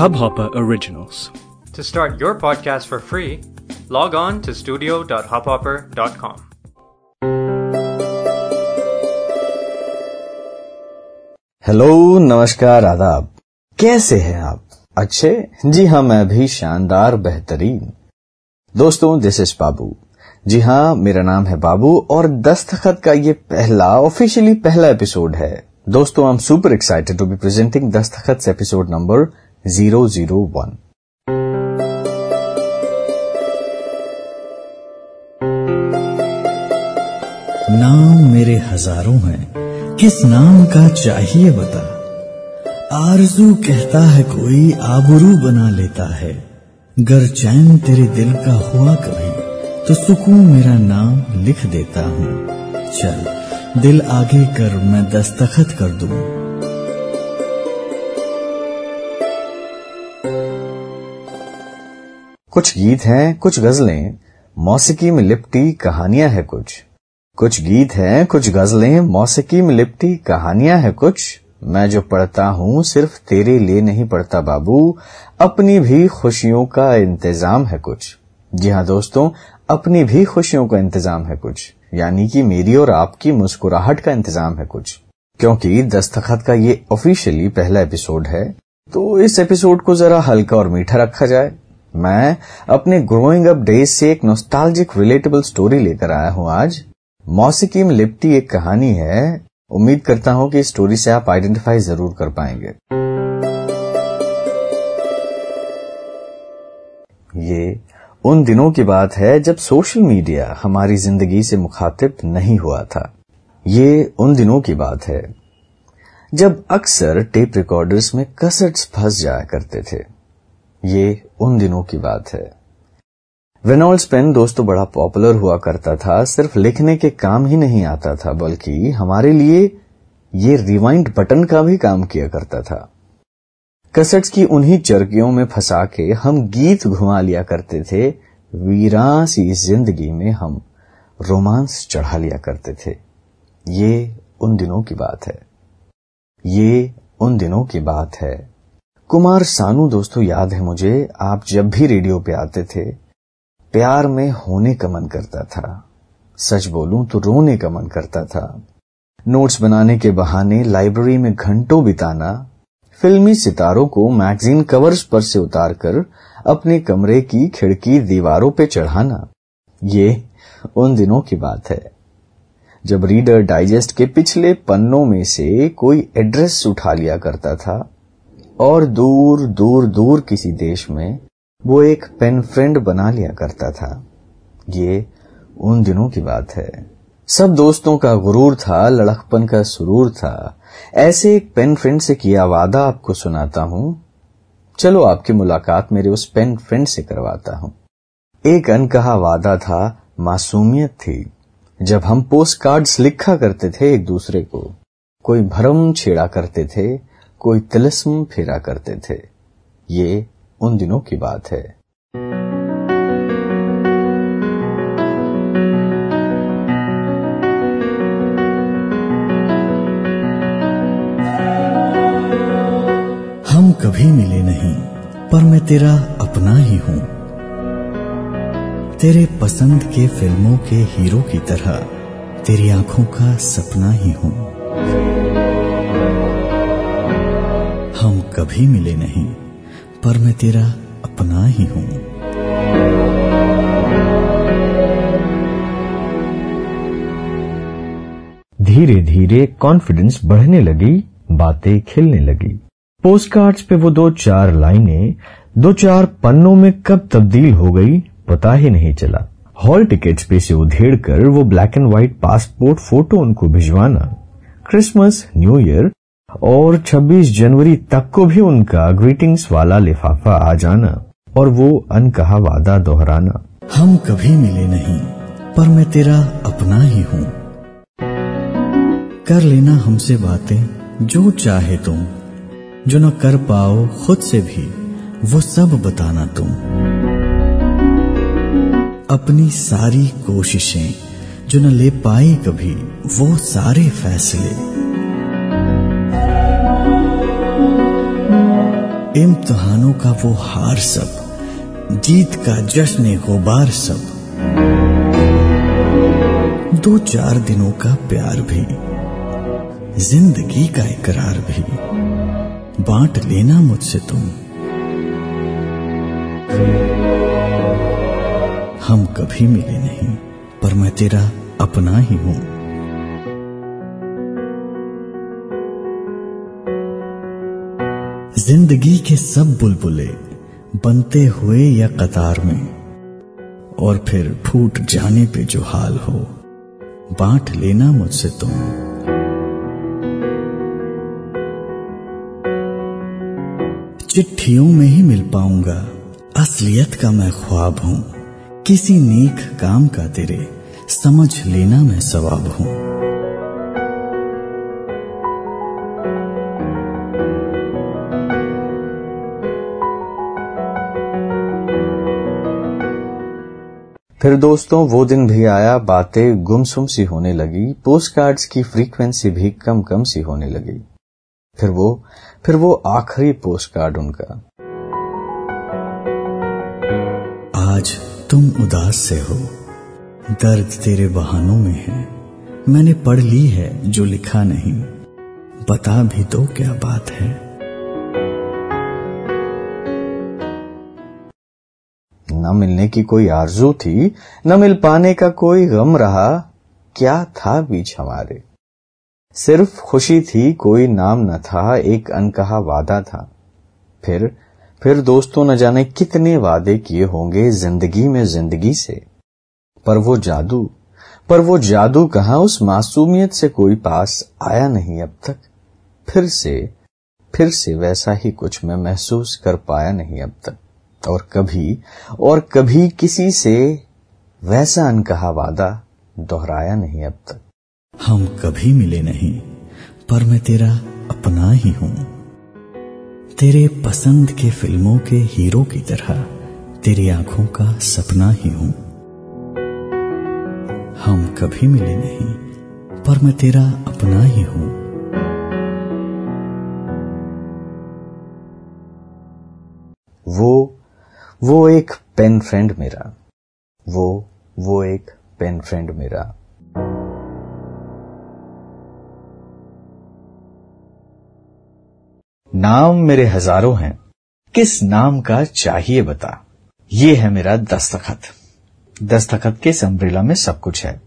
Hubhopper Originals. To start your podcast for free, log on to studio.hubhopper.com. Hello नमस्कार आदाब। कैसे हैं आप? अच्छे? जी हाँ मैं भी शानदार बेहतरीन। दोस्तों दिस इज़ बाबू। जी हाँ मेरा नाम है बाबू और दस्तखत का ये पहला ऑफिशियली पहला एपिसोड है। दोस्तों I am super excited to be presenting Dastakhat episode number zero zero one नाम मेरे हज़ारों हैं। किस नाम का चाहिए बता? आरज़ू कहता है कोई आबरू बना लेता है। गर चैन तेरे दिल का हुआ कभी तो सुकून मेरा नाम लिख देता हूँ। चल दिल आगे कर मैं दस्तखत कर दूँ। कुछ गीत हैं, कुछ गजलें, मौसीकी में लिपटी कहानियाँ हैं कुछ। कुछ गीत हैं, कुछ गजलें, मौसीकी में लिपटी कहानियाँ हैं कुछ। मैं जो पढ़ता हूँ, सिर्फ़ तेरे लिए नहीं पढ़ता बाबू, अपनी भी खुशियों का इंतज़ाम है कुछ। जी हाँ दोस्तों, अपनी भी खुशियों का इंतज़ाम है कुछ। यानी कि मेरी और आपकी मुस्कुराहट का इंतज़ाम है कुछ। क्योंकि दस्तखत का ये ऑफिशियली पहला एपिसोड है तो इस एपिसोड को जरा हल्का और मीठा रखा जाए। मैं अपने ग्रोइंग अप डेज़ से एक नोस्टालजिक रिलेटेबल स्टोरी लेकर आया हूँ आज। मौसीकी में लिपटी एक कहानी है। उम्मीद करता हूँ कि इस स्टोरी से आप आइडेंटिफाई ज़रूर कर पाएँगे। ये उन दिनों की बात है जब सोशल मीडिया हमारी ज़िंदगी से मुखातिब नहीं हुआ था। ये उन दिनों की बात है, जब अक्सर टेप रिकॉर्डर्स में कसट्स फंस जाया करते थे। ये उन दिनों की बात है। रेनॉल्ड्स पेन दोस्तों बड़ा पॉपुलर हुआ करता था, सिर्फ़ लिखने के काम ही नहीं आता था, बल्कि हमारे लिए ये रिवाइंड बटन का भी काम किया करता था। कसट्स की उन्हीं चरकियों में फंसा के हम गीत घुमा लिया करते थे वीरान सी ज़िंदगी में हम रोमांस चढ़ा लिया करते थे। ये उन दिनों की बात है। ये उन दिनों की बात है। कुमार सानू दोस्तों, याद है मुझे, आप जब भी रेडियो पे आते थे, प्यार में होने का मन करता था। सच बोलूँ तो रोने का मन करता था। नोट्स बनाने के बहाने लाइब्रेरी में घंटों बिताना फिल्मी सितारों को मैगजीन कवर्स पर से उतारकर अपने कमरे की खिड़की दीवारों पे चढ़ाना। ये उन दिनों की बात है। जब रीडर डाइजेस्ट के पिछले पन्नों में से कोई एड्रेस उठा लिया करता था, और दूर दूर दूर किसी देश में वो एक पेन फ्रेंड बना लिया करता था। ये उन दिनों की बात है। सब दोस्तों का गुरूर था, लड़कपन का सुरूर था। ऐसे एक पेन फ्रेंड से किया वादा आपको सुनाता हूँ। चलो आपकी मुलाकात मेरे उस पेन फ्रेंड से करवाता हूँ। एक अनकहा वादा था, मासूमियत थी। जब हम पोस्ट कार्ड्स लिखा करते थे एक दूसरे को, कोई भरम छेड़ा करते थे, कोई तिलस्म फेरा करते थे। ये उन दिनों की बात है। कभी मिले नहीं, पर मैं तेरा अपना ही हूँ। तेरे पसंद के फ़िल्मों के हीरो की तरह तेरी आँखों का सपना ही हूँ। हम कभी मिले नहीं, पर मैं तेरा अपना ही हूँ। धीरे धीरे कॉन्फिडेंस बढ़ने लगी, बातें खिलने लगी। पोस्ट पे वो दो चार लाइनें, दो चार पन्नों में कब तब्दील हो गई, पता ही नहीं चला। हॉल टिकट्स पे से उधेड़ कर वो black and white passport photo उनको भिजवाना, क्रिसमस, न्यू ईयर और 26 जनवरी तक को भी उनका ग्रीटिंग्स वाला लिफाफा आ जाना और वो अनकहा वादा दोहराना। हम कभी मिले नहीं, पर मैं तेरा अपना ही हूँ। कर लेना हमसे बातें, जो चाहे तुम। जो न कर पाओ खुद से भी, वो सब बताना तुम। अपनी सारी कोशिशें जो न ले पाए कभी, वो सारे फैसले। इम्तहानों का वो हार सब, जीत का जश्न गोबार सब। दो चार दिनों का प्यार भी, ज़िंदगी का इकरार भी। बांट लेना मुझसे तुम। हम कभी मिले नहीं, पर मैं तेरा अपना ही हूँ। ज़िंदगी के सब बुलबुले बनते हुए या कतार में, और फिर फूट जाने पे जो हाल हो, बांट लेना मुझसे तुम। चिट्ठियों में ही मिल पाऊँगा। असलियत का मैं ख्वाब हूँ। किसी नेक काम का तेरे समझ लेना मैं सवाब हूँ। फिर दोस्तों, वो दिन भी आया, बातें गुमसुम सी होने लगी पोस्ट कार्ड्स की फ्रीक्वेंसी भी कम कम सी होने लगी। फिर वो फिर वो आखिरी पोस्ट कार्ड उनका। आज तुम उदास से हो। दर्द तेरे बहानों में है। मैंने पढ़ ली है जो लिखा नहीं। बता भी दो क्या बात है। न मिलने की कोई आरज़ू थी न मिल पाने का कोई गम रहा। क्या था बीच हमारे? सिर्फ़ खुशी थी, कोई नाम न था, एक अनकहा वादा था। फिर फिर दोस्तों न जाने कितने वादे किए होंगे ज़िंदगी में ज़िंदगी से। पर वो जादू, पर वो जादू कहा उस मासूमियत से कोई पास आया नहीं अब तक। फिर से फिर से वैसा ही कुछ मैं महसूस कर पाया नहीं अब तक। और कभी और कभी किसी से वैसा अनकहा वादा दोहराया नहीं अब तक। हम कभी मिले नहीं, पर मैं तेरा अपना ही हूँ। तेरे पसंद के फ़िल्मों के हीरो की तरह तेरी आँखों का सपना ही हूँ। हम कभी मिले नहीं, पर मैं तेरा अपना ही हूँ। वो वो एक पेन फ्रेंड मेरा। वो वो एक पेन फ्रेंड मेरा। नाम मेरे हज़ारों हैं। किस नाम का चाहिए बता? ये है मेरा दस्तखत। दस्तखत के संब्रेला में सब कुछ है?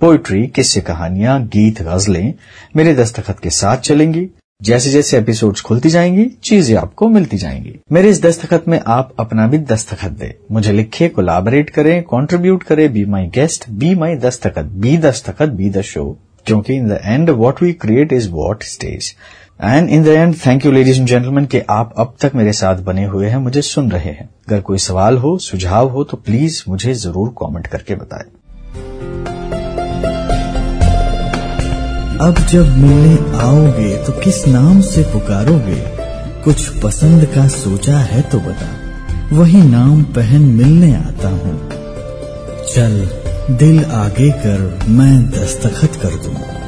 पोइट्री, किस्से कहानियाँ, गीत, गजलें मेरे दस्तखत के साथ चलेंगी। जैसे जैसे एपिसोड्स खुलती जाएँगी, चीज़ें आपको मिलती जाएँगी। मेरे इस दस्तखत में आप अपना भी दस्तखत दे। मुझे लिखे कोलाबरेट करें कंट्रीब्यूट करें be my guest be my Dastakhat be Dastakhat be the show क्योंकि in the end what we create is what stage and in the end thank you ladies and gentleman कि आप अब तक मेरे साथ बने हुए हैं, मुझे सुन रहे हैं। अगर कोई सवाल हो, सुझाव हो तो प्लीज़ मुझे ज़रूर कमेंट करके बताएँ। अब जब मिलने आओगे तो किस नाम से पुकारोगे? कुछ पसंद का सोचा है तो बता। वही नाम पहन मिलने आता हूँ। चल, दिल आगे कर, मैं दस्तखत कर दूँ।